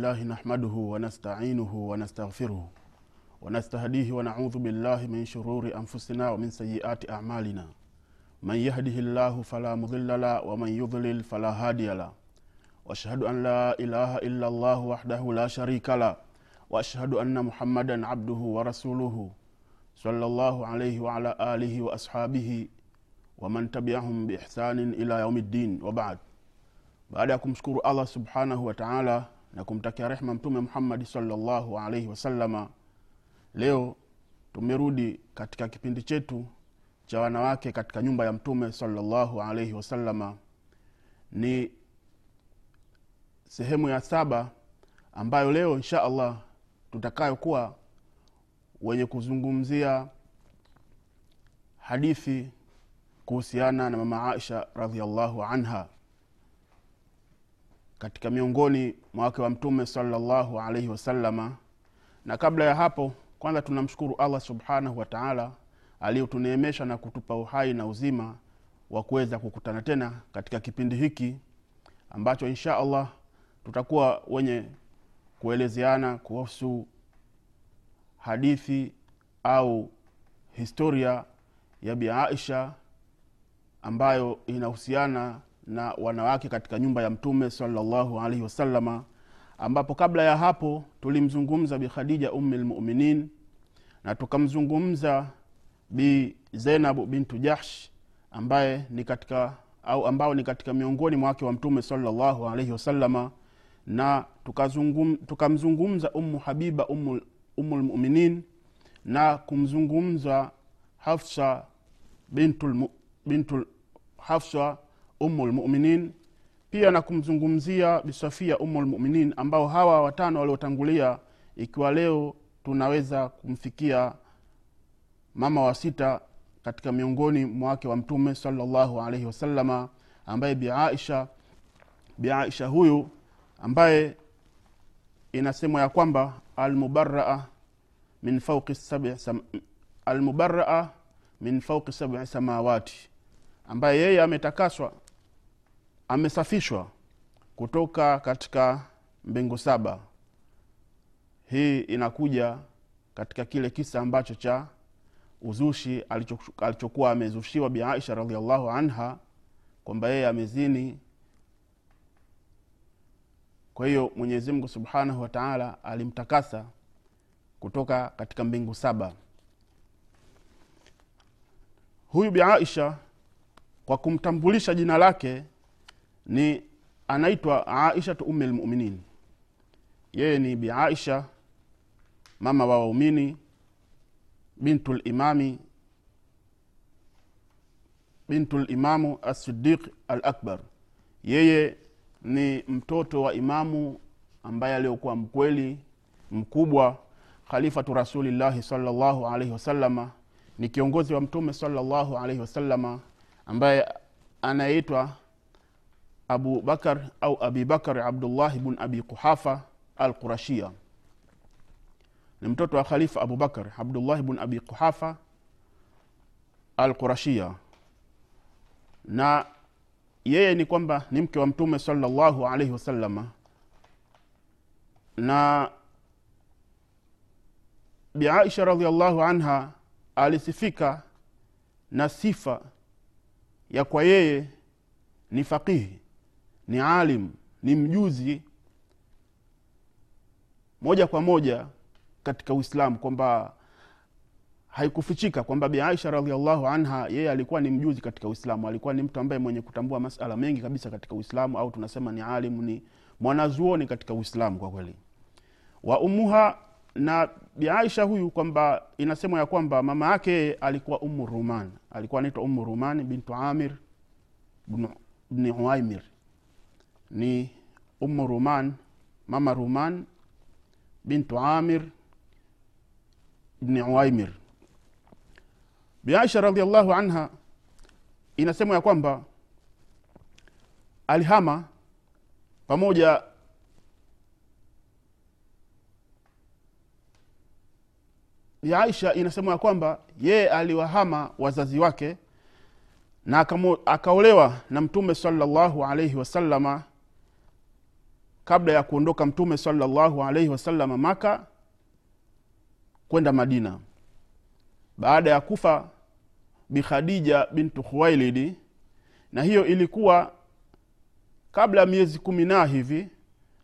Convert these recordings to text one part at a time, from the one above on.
لله نحمده ونستعينه ونستغفره ونستهديه ونعوذ بالله من شرور أنفسنا ومن سيئات أعمالنا. من يهده الله فلا مضل له ومن يضلل فلا هادي له. وأشهد أن لا إله إلا الله وحده لا شريك له. وأشهد أن محمدا عبده ورسوله صلى الله عليه وعلى آله وأصحابه ومن تبعهم بإحسان إلى يوم الدين. وبعد. baada ya kumshukuru allah subhanahu wa na kumtakia rehma mtume muhammadi salllahu alaihi wasalama leo tumerudi katika kipindi chetu cha wanawake katika nyumba ya mtume salllahu alaihi wasalama ni sehemu ya saba ambayo leo insha allah tutakayokuwa wenye kuzungumzia hadithi kuhusiana na mama aisha radiallahu anha katika miongoni mwa wake wa mtume salllahu alaihi wasalama na kabla ya hapo kwanza tunamshukuru allah subhanahu wa taala aliyotuneemesha na kutupa uhai na uzima wa kuweza kukutana tena katika kipindi hiki ambacho insha allah tutakuwa wenye kuelezeana kuhusu hadithi au historia ya bi aisha ambayo inahusiana na wanawake katika nyumba ya mtume salllahu alaihi wasalama ambapo kabla ya hapo tulimzungumza bi khadija ummi lmuminin na tukamzungumza bi zeinabu bintu jahsh ambaye ni katika au ambao ni katika miongoni mwake wa mtume salllahu alaihi wasalama na tukazungum, tukamzungumza ummu habiba ummu, ummu lmuminin na kumzungumza hafsa bintu, bintu hafsa umu pia na kumzungumzia bisafia umu lmuminin ambao hawa watano waliotangulia ikiwa leo tunaweza kumfikia mama wa sita katika miongoni mwa wake wa mtume salllahu alaihi wasalama ambaye biaisha biaisha huyu ambaye inasemwa ya kwamba almubaraa min fauqi sabi almubaraa sabi samawati ambaye yeye ametakaswa amesafishwa kutoka katika mbingu saba. Hii inakuja katika kile kisa ambacho cha uzushi alichokuwa amezushiwa bi aisha radiallahu anha kwamba yeye amezini. Kwa hiyo mwenyezimngu subhanahu wataala alimtakasa kutoka katika mbingu saba. Huyu bi aisha kwa kumtambulisha jina lake ni anaitwa aishatu umi lmuminin yeye ni bi aisha mama wa waumini bintu limami bintu limamu asidiq al akbar yeye ni mtoto wa imamu ambaye aliyokuwa mkweli mkubwa khalifatu rasulillahi salllahu alaihi wasalama ni kiongozi wa mtume salllahu alaihi wasalama ambaye anayeitwa abu bakar au abi bakar abdullahi bn abi quhafa al qurashia ni mtoto wa khalifa abu bakar abdullahi bn abi quhafa al qurashia na yeye ni kwamba ni mke wa mtume salllahu alaihi wasalama na biaisha radiallahu anha alisifika na sifa ya kwa yeye ni faqihi ni alim ni mjuzi moja kwa moja katika uislamu kwamba haikufichika kwamba bi aisha radiallahu anha yeye alikuwa ni mjuzi katika uislamu alikuwa ni mtu ambaye mwenye kutambua masala mengi kabisa katika uislamu au tunasema ni alimu ni mwanazuoni katika uislamu kwa kweli. Wa umuha na bi huyu kwamba inasemwa ya kwamba mama yake alikuwa umu ruman alikuwa anaitwa umu ruman bintu amir bni uaimir ni umu ruman mama ruman bintu amir bni uaimir biaisha radiallahu anha inasema ya kwamba alihama pamoja biaisha aisha inasemwa ya kwamba yeye aliwahama wazazi wake na akaolewa na mtume salallahu alaihi wasalama kabla ya kuondoka mtume salllahu alaihi wasalama maka kwenda madina. Baada ya kufa bikhadija bintu khuwailidi na hiyo ilikuwa kabla ya miezi kumi na hivi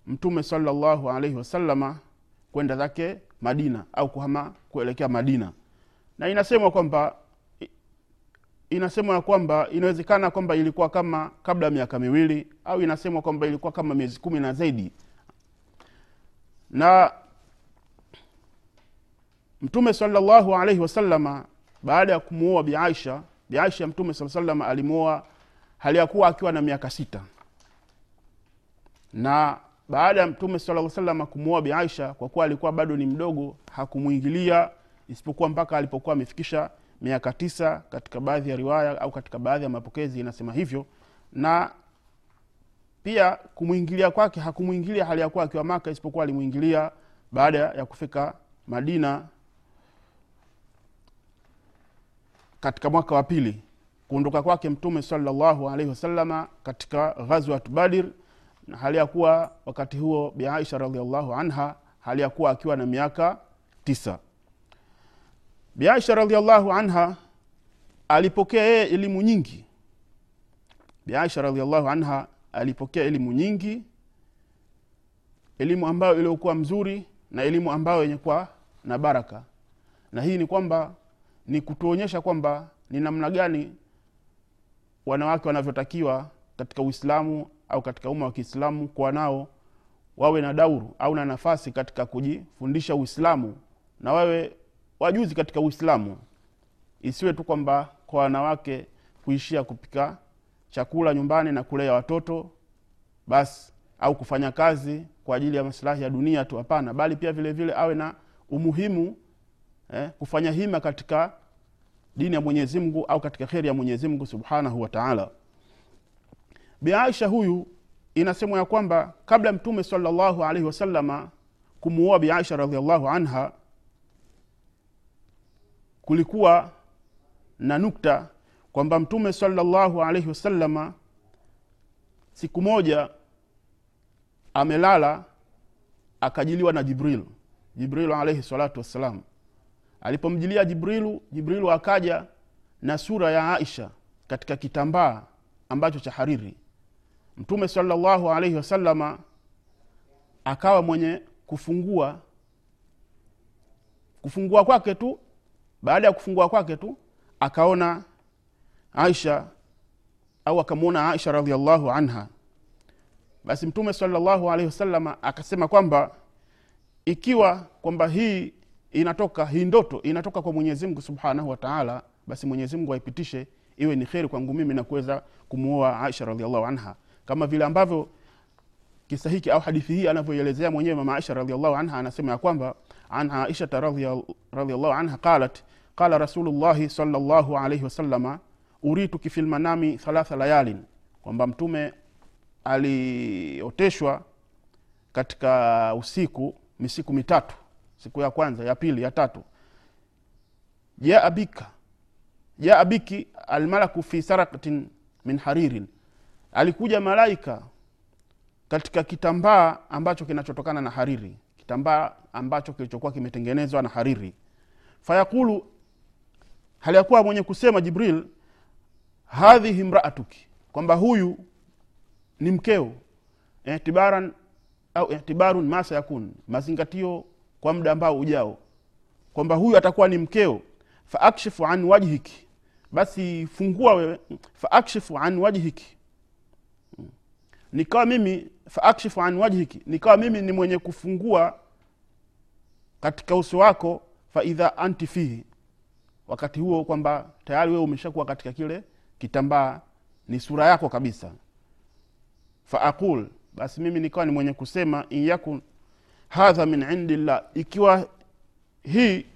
mtume salllahu alaihi wasalama kwenda zake madina au kuhama kuelekea madina. Na inasemwa kwamba inasemwa ya kwamba inawezekana kwamba ilikuwa kama kabla ya miaka miwili au inasemwa kwamba ilikuwa kama miezi kumi na zaidi. Na mtume salllahu alaihi wasalama baada ya kumuoa biaisha biaisha mtume saa salama alimuoa hali ya akiwa na miaka sita. Na baada ya mtume sala salama kumuoa biaisha kwa kuwa alikuwa bado ni mdogo hakumwingilia isipokuwa mpaka alipokuwa amefikisha miaka tisa katika baadhi ya riwaya au katika baadhi ya mapokezi inasema hivyo. Na pia kumwingilia kwake hakumwingilia hali ya kuwa akiwa maka isipokuwa alimwingilia baada ya kufika madina katika mwaka wa pili. Kuondoka kwake mtume salllahu alaihi wasalama katika ghazwat badir na hali ya kuwa wakati huo biaisha radiallahu anha hali ya kuwa akiwa na miaka tisa biaisha radiallahu anha alipokea yeye elimu nyingi. Biaisha radiallahu anha alipokea elimu nyingi. Elimu ambayo iliyokuwa mzuri na elimu ambayo yenye kuwa na baraka. Na hii ni kwamba ni kutuonyesha kwamba ni namna gani wanawake wanavyotakiwa katika uislamu au katika umma wa kiislamu kuwa nao wawe na dauru au na nafasi katika kujifundisha uislamu. Na wawe wajuzi katika uislamu. Isiwe tu kwamba kwa wanawake kuishia kupika chakula nyumbani na kulea watoto basi au kufanya kazi kwa ajili ya masilahi ya dunia tu hapana. Bali pia vile vile awe na umuhimu eh, kufanya hima katika dini ya mwenyezi mungu au katika kheri ya mwenyezi mungu subhanahu wa taala. Biaisha huyu inasemwa ya kwamba kabla mtume salllahu alaihi wasalama kumuoa biaisha radiallahu anha kulikuwa na nukta kwamba mtume salllahu alaihi wasalama siku moja amelala akajiliwa na jibril. Jibrilu alaihi salatu wassalam. Alipomjilia jibrilu jibrilu akaja na sura ya aisha katika kitambaa ambacho cha hariri. Mtume salllahu alaihi wasalama akawa mwenye kufungua kufungua kwake tu baada ya kufungua kwake tu akaona aisha au akamwona aisha radiallahu anha. Basi mtume salllahu alaihi wasalama akasema kwamba ikiwa kwamba hii inatoka hii ndoto inatoka kwa mwenyezi mungu subhanahu wataala basi mwenyezi mungu aipitishe iwe ni kheri kwangu mimi na kuweza kumuoa aisha radiallahu anha. Kama vile ambavyo kisa hiki au hadithi hii anavyoelezea mwenyewe mama aisha radiallahu anha anasema ya kwamba an aishata radiallahu anha qalat qala rasulullahi salllahu alaihi wasalama urituki fi lmanami thalatha layalin kwamba mtume alioteshwa katika usiku misiku mitatu siku ya kwanza ya pili ya tatu. Jaa bika jaa biki almalaku fi sarakatin min haririn. Alikuja malaika katika kitambaa ambacho kinachotokana na hariri kitambaa ambacho kilichokuwa kimetengenezwa na hariri. Fayaqulu hali ya kuwa mwenye kusema jibril hadhihi mraatuki kwamba huyu ni mkeo itibaran au itibarun masa yakun mazingatio kwa muda ambao ujao. Kwamba huyu atakuwa ni mkeo faakshifu an wajhiki basi fungua wewe faakshifu an wajhiki. Nikawa mimi faakshifu an wajhiki nikawa mimi ni mwenye kufungua katika uso wako faidha anti fihi wakati huo kwamba tayari wewe umeshakuwa katika kile kitambaa ni sura yako kabisa. Faaqul basi mimi nikawa ni mwenye kusema in yakun hadha min indillah ikiwa hii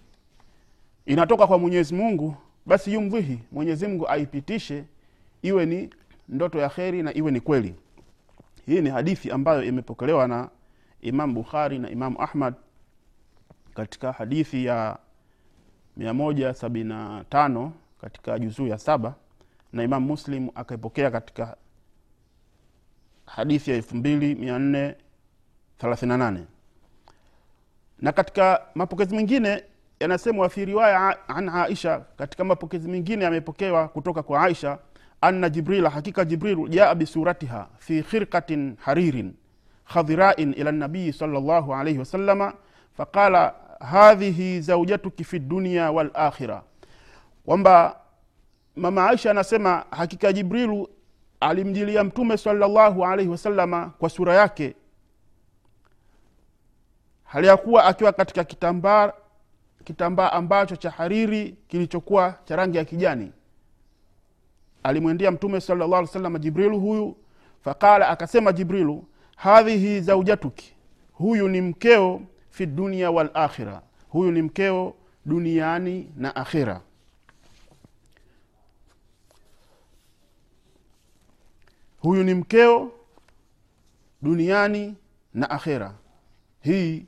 inatoka kwa mwenyezi mungu basi yumdhihi mwenyezi mungu aipitishe iwe ni ndoto ya kheri na iwe ni kweli. Hii ni hadithi ambayo imepokelewa na imam bukhari na imamu ahmad katika hadithi ya 175 katika juzuu ya saba na imamu muslim akaipokea katika hadithi ya elfu mbili mia nne 38 na katika mapokezi mengine yanasemwa fi riwaya an aisha katika mapokezi mengine yamepokewa kutoka kwa aisha anna jibrila hakika Jibril jaa bisuratiha fi khirqatin haririn khadhirain ila nabii sallallahu alaihi wasalama faqala hadhihi zaujatuki fi dunia walakhira kwamba mama aisha anasema hakika jibrilu alimjilia mtume salllahu alaihi wasalama kwa sura yake. Hali ya kuwa akiwa katika kitambaa kitambaa ambacho cha hariri kilichokuwa cha rangi ya kijani. Alimwendea mtume salllah alih wasalama jibrilu huyu faqala akasema jibrilu hadhihi zaujatuki huyu ni mkeo fi dunia walakhira huyu ni mkeo duniani na akhira. Huyu ni mkeo duniani na akhira. Hii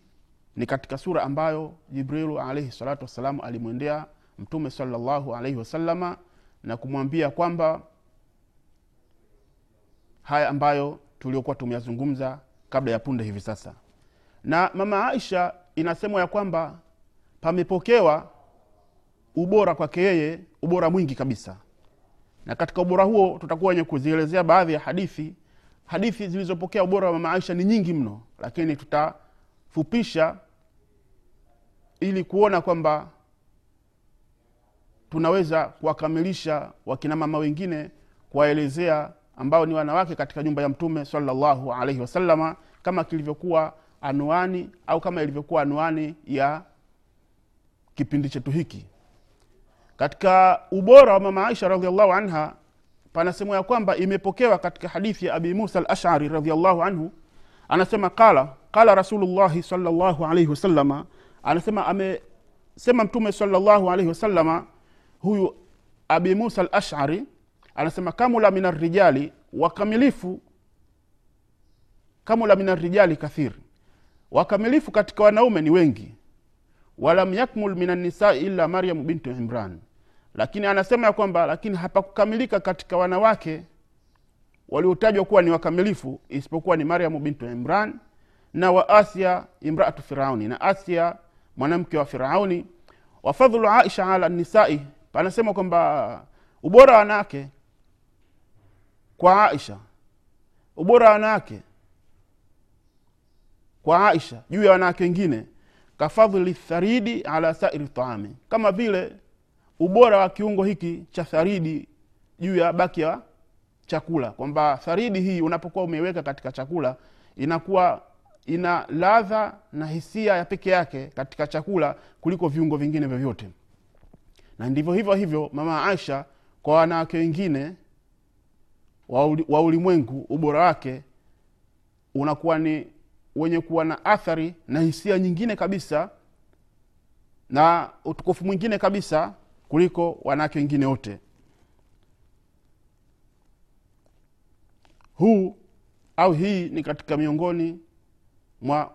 ni katika sura ambayo jibrilu alaihi salatu wassalamu alimwendea mtume salllahu alaihi wasalama na kumwambia kwamba haya ambayo tuliokuwa tumeyazungumza kabla ya punde hivi sasa na mama aisha inasemwa ya kwamba pamepokewa ubora kwake yeye ubora mwingi kabisa. Na katika ubora huo tutakuwa wenye kuzielezea baadhi ya hadithi. Hadithi zilizopokea ubora wa mama aisha ni nyingi mno lakini tutafupisha ili kuona kwamba tunaweza kuwakamilisha wakina mama wengine kuwaelezea ambao ni wanawake katika nyumba ya mtume salllahu alaihi wasalama kama kilivyokuwa anuani au kama ilivyokuwa anwani ya kipindi chetu hiki. Katika ubora wa mama aisha radiallahu anha panasemwa ya kwamba imepokewa katika hadithi ya abi musa al ashari radiallahu anhu anasema qala qala rasulullahi salllahu alaihi wasalama anasema amesema mtume salllahu alaihi wasalama huyu abi musa al ashari anasema kamula min arrijali wakamilifu kamula min arrijali kathir wakamilifu katika wanaume ni wengi. Walam yakmul min annisai illa maryamu bintu imran. Lakini anasema ya kwamba lakini hapakukamilika katika wanawake waliotajwa kuwa ni wakamilifu isipokuwa ni maryamu bintu imran na wa asia imraatu firauni. Na asia mwanamke wa firauni. Wafadhulu aisha ala nisai panasema kwamba ubora wa wanawake kwa aisha ubora wa wanawake kwa aisha juu ya wanawake wengine kafadhli tharidi ala sairi taami kama vile ubora wa kiungo hiki cha tharidi juu ya baki ya chakula kwamba tharidi hii unapokuwa umeiweka katika chakula inakuwa ina ladha na hisia ya peke yake katika chakula kuliko viungo vingine vyovyote. Na ndivyo hivyo hivyo mama aisha kwa wanawake wengine wa ulimwengu ubora wake unakuwa ni wenye kuwa na athari na hisia nyingine kabisa na utukufu mwingine kabisa kuliko wanawake wengine wote. Huu au hii ni katika miongoni mwa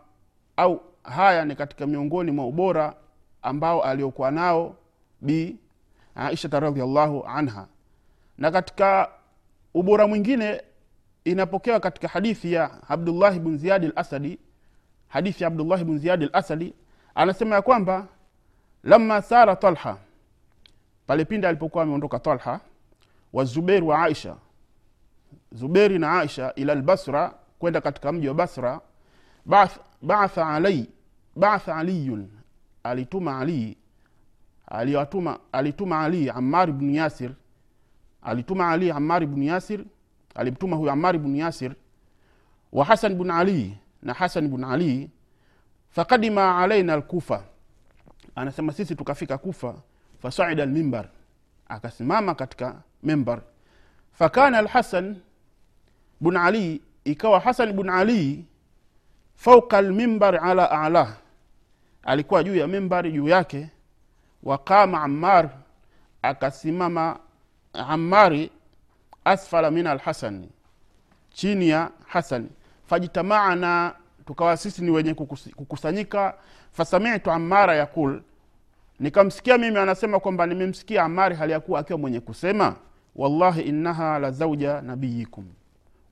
au haya ni katika miongoni mwa ubora ambao aliokuwa nao bi aishata radiallahu anha. Na katika ubora mwingine inapokewa katika hadithi ya abdullahi bn ziyadi lasadi hadithi ya abdullahi bn ziyadi lasadi anasema ya kwamba lama sara talha pale pindi alipokuwa ameondoka talha wa zuberi wa aisha zuberi na aisha ila lbasra kwenda katika mji wa basra baatha alai aliyun alituma ali aliwatuma alituma ali amar bnu yasir alituma ali amar bnu yasir alimtuma huyu amar bnu yasir wa hasan bnu ali na hasan bnu ali fakadima alaina lkufa anasema sisi tukafika kufa fasaida lmimbar akasimama katika membar fakana lhasan bun ali ikawa hasan bun ali fauka lmimbar ala alah alikuwa juu ya mimbari juu yake. Waqama ammar akasimama ammari asfala min alhasani chini ya hasani fajtamaana tukawa sisi ni wenye kukusanyika. Fasamitu amara yaqul nikamsikia mimi anasema kwamba nimemsikia amari hali ya kuwa akiwa mwenye kusema wallahi innaha la zauja nabiyikum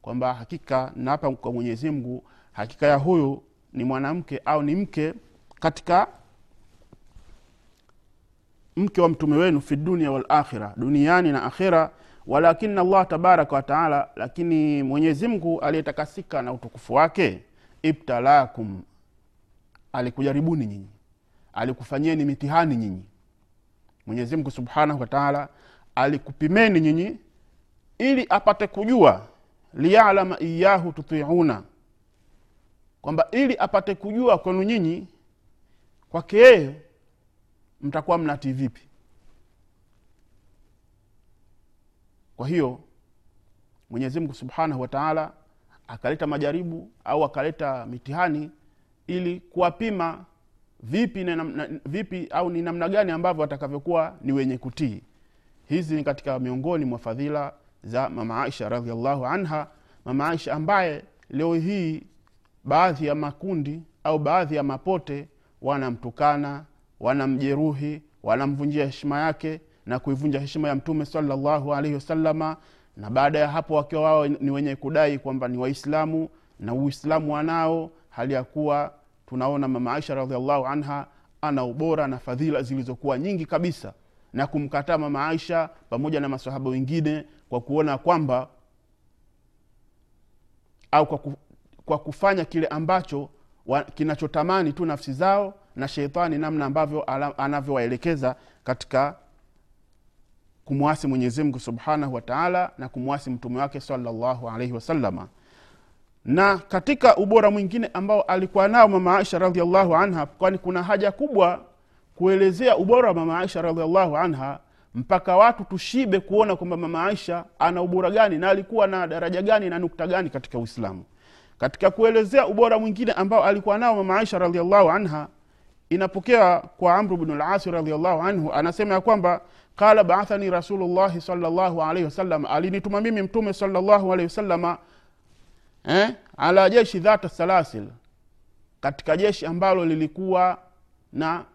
kwamba hakika naapa kwa mwenyezi hakika ya huyu ni mwanamke au ni mke katika mke wa mtume wenu fi dunia walakhira duniani na akhira walakini allah tabaraka wataala lakini mwenyezi mungu aliyetakasika na utukufu wake ibtalakum alikujaribuni nyinyi alikufanyeni mitihani nyinyi. Mwenyezi mungu subhanahu wataala alikupimeni nyinyi ili apate kujua liyalama iyahu tutiuna kwamba ili apate kujua kwenu nyinyi kwake yeye mtakuwa mnatii vipi kwa hiyo mwenyezi mungu subhanahu wataala akaleta majaribu au akaleta mitihani ili kuwapima vipi, vipi au ni namna gani ambavyo watakavyokuwa ni wenye kutii. Hizi ni katika miongoni mwa fadhila za mama aisha radiallahu anha. Mama aisha ambaye leo hii baadhi ya makundi au baadhi ya mapote wanamtukana wanamjeruhi wanamvunjia heshima yake na kuivunja heshima ya mtume salallahu alaihi wasalama na baada ya hapo wakiwa wao ni wenye kudai kwamba ni waislamu na uislamu wanao hali ya kuwa tunaona mama aisha radiallahu anha ana ubora na fadhila zilizokuwa nyingi kabisa na kumkataa mama aisha pamoja na masahaba wengine kwa kuona kwamba au kwa, ku, kwa kufanya kile ambacho kinachotamani tu nafsi zao na sheitani namna ambavyo anavyowaelekeza katika kumwasi mwenyezimngu subhanahu wataala na kumwasi mtume wake salllahu alaihi wasalama na katika ubora mwingine ambao alikuwa nao mama aisha radiallahu anha kwani kuna haja kubwa kuelezea ubora wa mama aisha radiallahu anha mpaka watu tushibe kuona kwamba mama aisha ana ubora gani na alikuwa na daraja gani na nukta gani katika uislamu. Katika kuelezea ubora mwingine ambao alikuwa nao mama aisha radiallahu anha inapokea kwa amru bnu lasi radiallahu anhu anasema ya kwamba qala baathani rasulullahi salllahu alaihi wasallam alinituma mimi mtume salllahu alaihi wasalama eh, ala jeshi dhata salasil katika jeshi ambalo lilikuwa na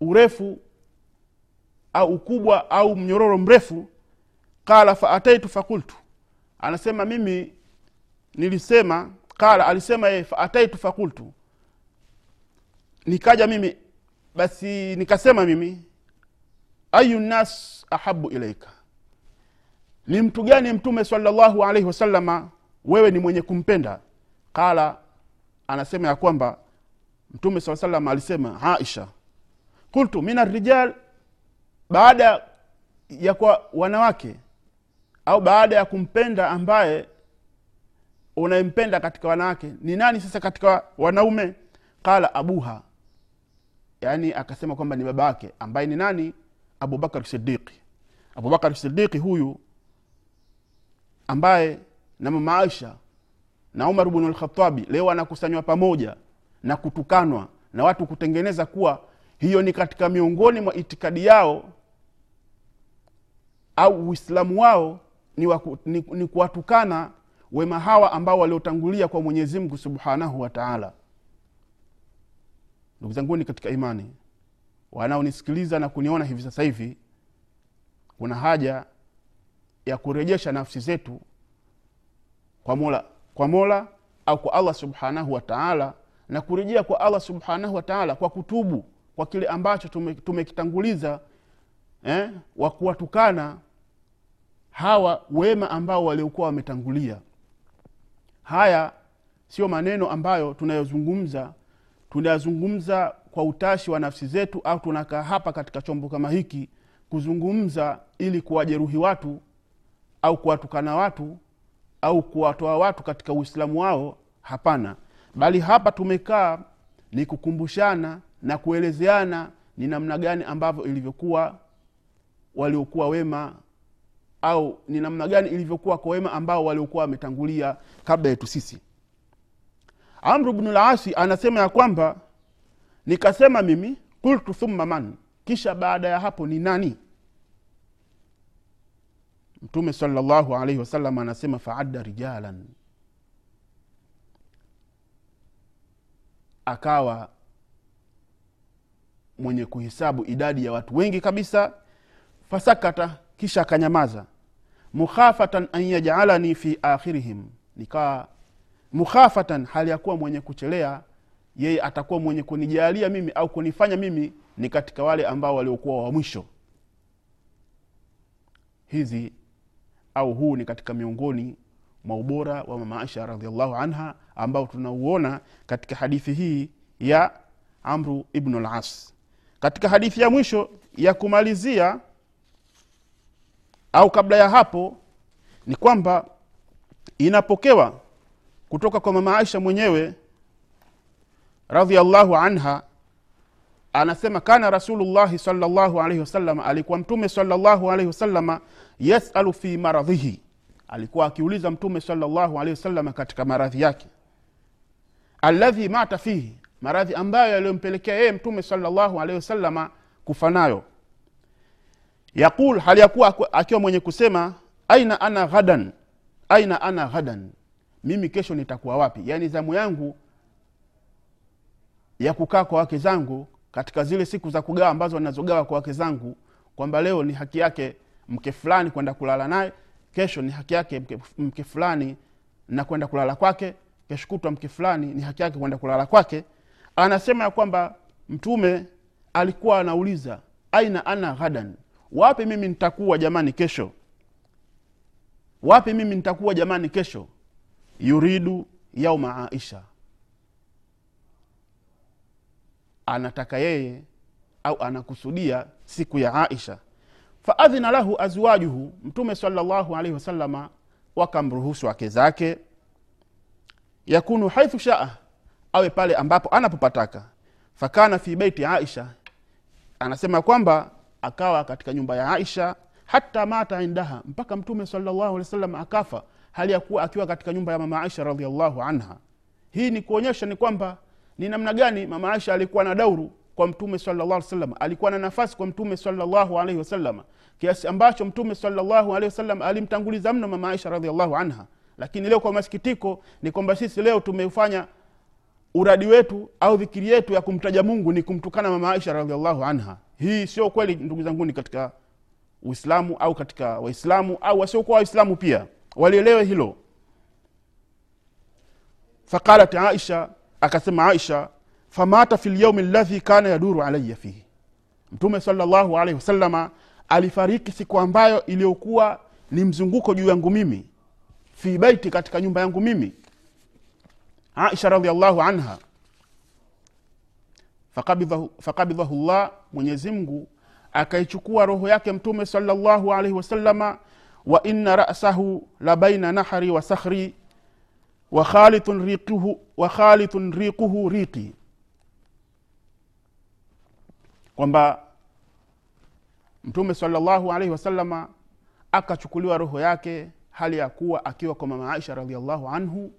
urefu au ukubwa au mnyororo mrefu. Qala faataitu fakultu anasema mimi nilisema qala alisema yeye faataitu fakultu nikaja mimi basi nikasema mimi ayu nnas ahabu ilaika ni mtu gani mtume salllahu alaihi wasalama wewe ni mwenye kumpenda? Qala anasema ya kwamba mtume saa salam alisema aisha kultu min arrijal baada ya kwa wanawake au baada ya kumpenda ambaye unayempenda katika wanawake ni nani sasa katika wanaume? Qala abuha yaani akasema kwamba ni baba yake ambaye ni nani? Abubakar sidiqi abubakar sidiqi huyu ambaye na mama aisha na umar bnu lkhatabi leo anakusanywa pamoja na kutukanwa na watu kutengeneza kuwa hiyo ni katika miongoni mwa itikadi yao au uislamu wao ni, waku, ni, ni kuwatukana wema hawa ambao waliotangulia kwa mwenyezi mungu subhanahu wa taala ndugu zanguni katika imani. Wanaonisikiliza na kuniona hivi sasa hivi kuna haja ya kurejesha nafsi zetu kwa mola kwa mola au kwa allah subhanahu wataala na kurejea kwa allah subhanahu wataala kwa kutubu kwa kile ambacho tumekitanguliza tume eh, wa kuwatukana hawa wema ambao waliokuwa wametangulia. Haya sio maneno ambayo tunayozungumza tunayazungumza kwa utashi wa nafsi zetu au tunakaa hapa katika chombo kama hiki kuzungumza ili kuwajeruhi watu au kuwatukana watu au kuwatoa watu katika uislamu wao? Hapana. Bali hapa tumekaa ni kukumbushana na kuelezeana ni namna gani ambavyo ilivyokuwa waliokuwa wema au ni namna gani ilivyokuwa kwa wema ambao waliokuwa wametangulia kabla yetu sisi amru bnu lasi anasema ya kwamba nikasema mimi kultu thumma man? Kisha baada ya hapo ni nani? Mtume salllahu alaihi wasallam anasema faadda rijalan. Akawa mwenye kuhesabu idadi ya watu wengi kabisa fasakata kisha akanyamaza. Mukhafatan an yajalani fi akhirihim. Nikawa mukhafatan hali ya kuwa mwenye kuchelea yeye atakuwa mwenye kunijalia mimi au kunifanya mimi ni katika wale ambao waliokuwa wa mwisho. Hizi au huu ni katika miongoni mwa ubora wa mama aisha radiallahu anha ambao tunauona katika hadithi hii ya amru ibnu las katika hadithi ya mwisho ya kumalizia au kabla ya hapo ni kwamba inapokewa kutoka kwa mama aisha mwenyewe radiallahu anha anasema kana rasulullahi salllahu alaihi wasalama alikuwa mtume salllahu alaihi wasalama yasalu fi maradhihi. Alikuwa akiuliza mtume salllahu alaihi wasalama katika maradhi yake. Aladhi mata fihi maradhi ambayo yaliyompelekea yeye mtume salllahu alaihi wasalama kufa nayo. Yaqul hali ya kuwa akiwa mwenye kusema aina ana ghadan? Aina ana ghadan mimi kesho nitakuwa wapi? Yaani zamu yangu ya kukaa kwa wake zangu katika zile siku za kugawa ambazo nazogawa kwa wake zangu kwamba leo ni haki yake mke fulani kwenda kulala naye kesho ni haki yake mke, mke fulani na kwenda kulala kwake kesho kutwa mke fulani ni haki yake kwenda kulala kwake. Anasema ya kwamba mtume alikuwa anauliza aina ana ghadan? Wapi mimi nitakuwa jamani kesho? Wapi mimi nitakuwa jamani kesho yuridu yauma aisha. Anataka yeye au anakusudia siku ya aisha. Faadhina lahu azwajuhu mtume salllahu alaihi wasalama wakamruhusu wake zake. Yakunu haithu shaa awe pale ambapo anapopataka. Fakana fi beiti aisha anasema kwamba akawa katika nyumba ya aisha hata mata indaha mpaka mtume salllahu alehi wasallam akafa hali ya kuwa akiwa katika nyumba ya mama aisha radiallahu anha. Hii ni kuonyesha ni kwamba ni namna gani mama aisha alikuwa na dauru kwa mtume salllah salam alikuwa na nafasi kwa mtume salllahu alaihi wasallam. Kiasi ambacho mtume salllahu alehi wasallam alimtanguliza mno mama aisha radiallahu anha. Lakini leo kwa masikitiko ni kwamba sisi leo tumeufanya uradi wetu au dhikiri yetu ya kumtaja mungu ni kumtukana mama aisha radiallahu anha. Hii sio kweli ndugu zanguni katika uislamu au katika waislamu au wasiokuwa waislamu pia walielewe hilo. Faqalat aisha akasema aisha famata fi lyaumi ladhi kana yaduru alaya fihi. Mtume salllahu alaihi wasalama alifariki siku ambayo iliyokuwa ni mzunguko juu yangu mimi fi baiti katika nyumba yangu mimi. Aisha radiallahu anha. Fakabidhahu llah mwenyezimngu akaichukua roho yake mtume salllahu alaihi wasalama wa inna rasahu la baina nahri wa sakhri wa khalitun riquhu, riqi. Kwamba mtume salllahu alaihi wasalama akachukuliwa roho yake hali ya kuwa akiwa kwa mama aisha radiallahu anhu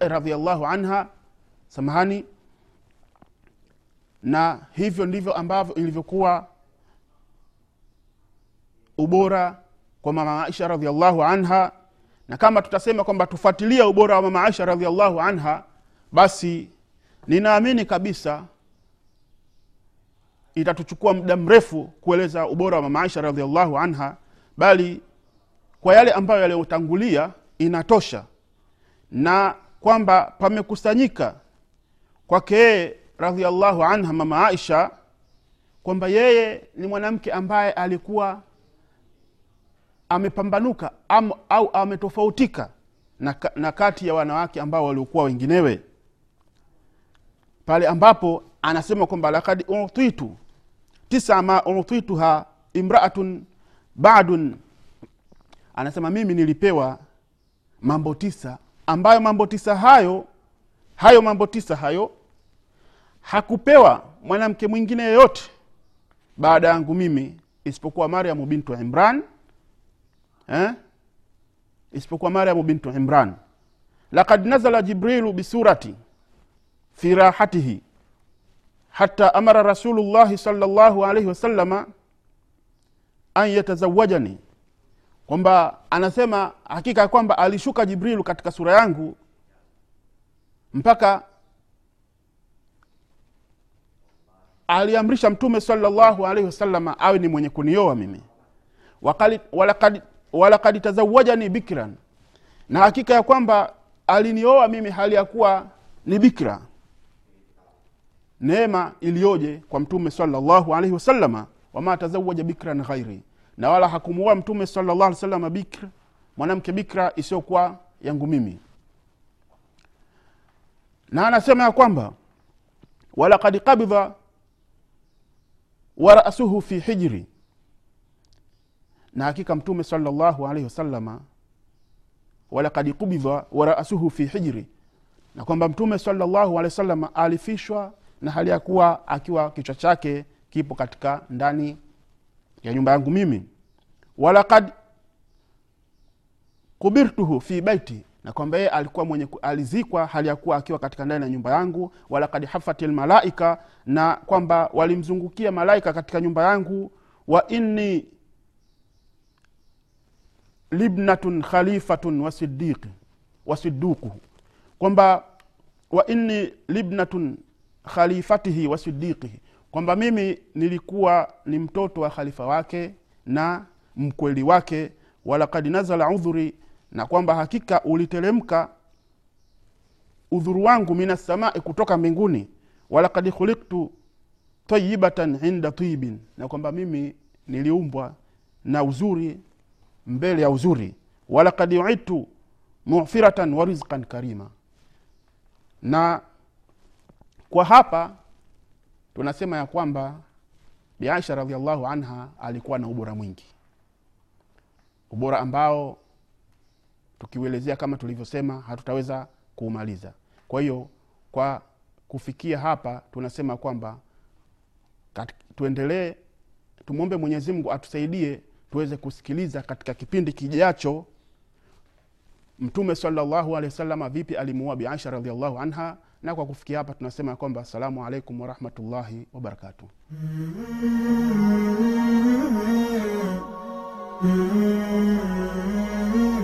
radiallahu anha samahani. Na hivyo ndivyo ambavyo ilivyokuwa ubora kwa mama aisha radiallahu anha na kama tutasema kwamba tufuatilia ubora wa mama aisha radiallahu anha basi ninaamini kabisa itatuchukua muda mrefu kueleza ubora wa mama aisha radiallahu anha bali kwa yale ambayo yaliyotangulia inatosha na kwamba pamekusanyika kwake yeye radiallahu anha mama aisha kwamba yeye ni mwanamke ambaye alikuwa amepambanuka am, au ametofautika na, na kati ya wanawake ambao waliokuwa wenginewe. Pale ambapo anasema kwamba lakad utitu tisa ma utituha imraatun badun. Anasema mimi nilipewa mambo tisa ambayo mambo tisa hayo hayo mambo tisa hayo hakupewa mwanamke mwingine yeyote baada yangu mimi isipokuwa maryamu bintu imran eh? isipokuwa maryamu bintu imran. Lakad nazala jibrilu bisurati fi rahatihi hata amara rasulullahi salllahu alaihi wasalama an yatazawajani kwamba anasema hakika ya kwamba alishuka jibrilu katika sura yangu mpaka aliamrisha mtume salllahu alaihi wasalama awe ni mwenye kunioa mimi. Walakad, walakad tazawajani bikran. Na hakika ya kwamba alinioa mimi hali ya kuwa ni bikra. Neema iliyoje kwa mtume salllahu alaihi wasalama wama tazawaja bikran ghairi. Na wala hakumuoa mtume salllah alih salama bikr mwanamke bikra isiyokuwa yangu mimi. Na anasema ya kwamba walakad qabidha warasuhu fi hijri na hakika mtume salllahu alaihi wasalama walakad kubidha warasuhu fi hijri na kwamba mtume salllahu alehi wasalama alifishwa na hali ya kuwa akiwa kichwa chake kipo katika ndani ya nyumba yangu mimi. Walakad kubirtuhu fi baiti na kwamba yeye alikuwa mwenye alizikwa hali ya kuwa akiwa katika ndani ya nyumba yangu. Walakad hafati lmalaika na kwamba walimzungukia malaika katika nyumba yangu. Wa inni libnatun khalifatun wasidukuhu kwamba wa inni libnatun khalifatihi wa sidiqihi kwamba mimi nilikuwa ni mtoto wa khalifa wake na mkweli wake. Walakad nazala udhuri na kwamba hakika uliteremka udhuru wangu min assamai kutoka mbinguni. Walakad khuliktu tayibatan inda tibin na kwamba mimi niliumbwa na uzuri mbele ya uzuri. Walakad uidtu mufiratan wa rizqan karima. Na kwa hapa tunasema ya kwamba biaisha radiallahu anha alikuwa na ubora mwingi. Ubora ambao tukiuelezea kama tulivyosema hatutaweza kuumaliza. Kwa hiyo kwa kufikia hapa tunasema kwamba tuendelee tumwombe mwenyezi mungu atusaidie tuweze kusikiliza katika kipindi kijacho. Mtume salllahu alehi wasalama vipi alimuua biaisha radiallahu anha? Na kwa kufikia hapa tunasema kwamba assalamu alaikum warahmatullahi wabarakatuh Mm-hmm.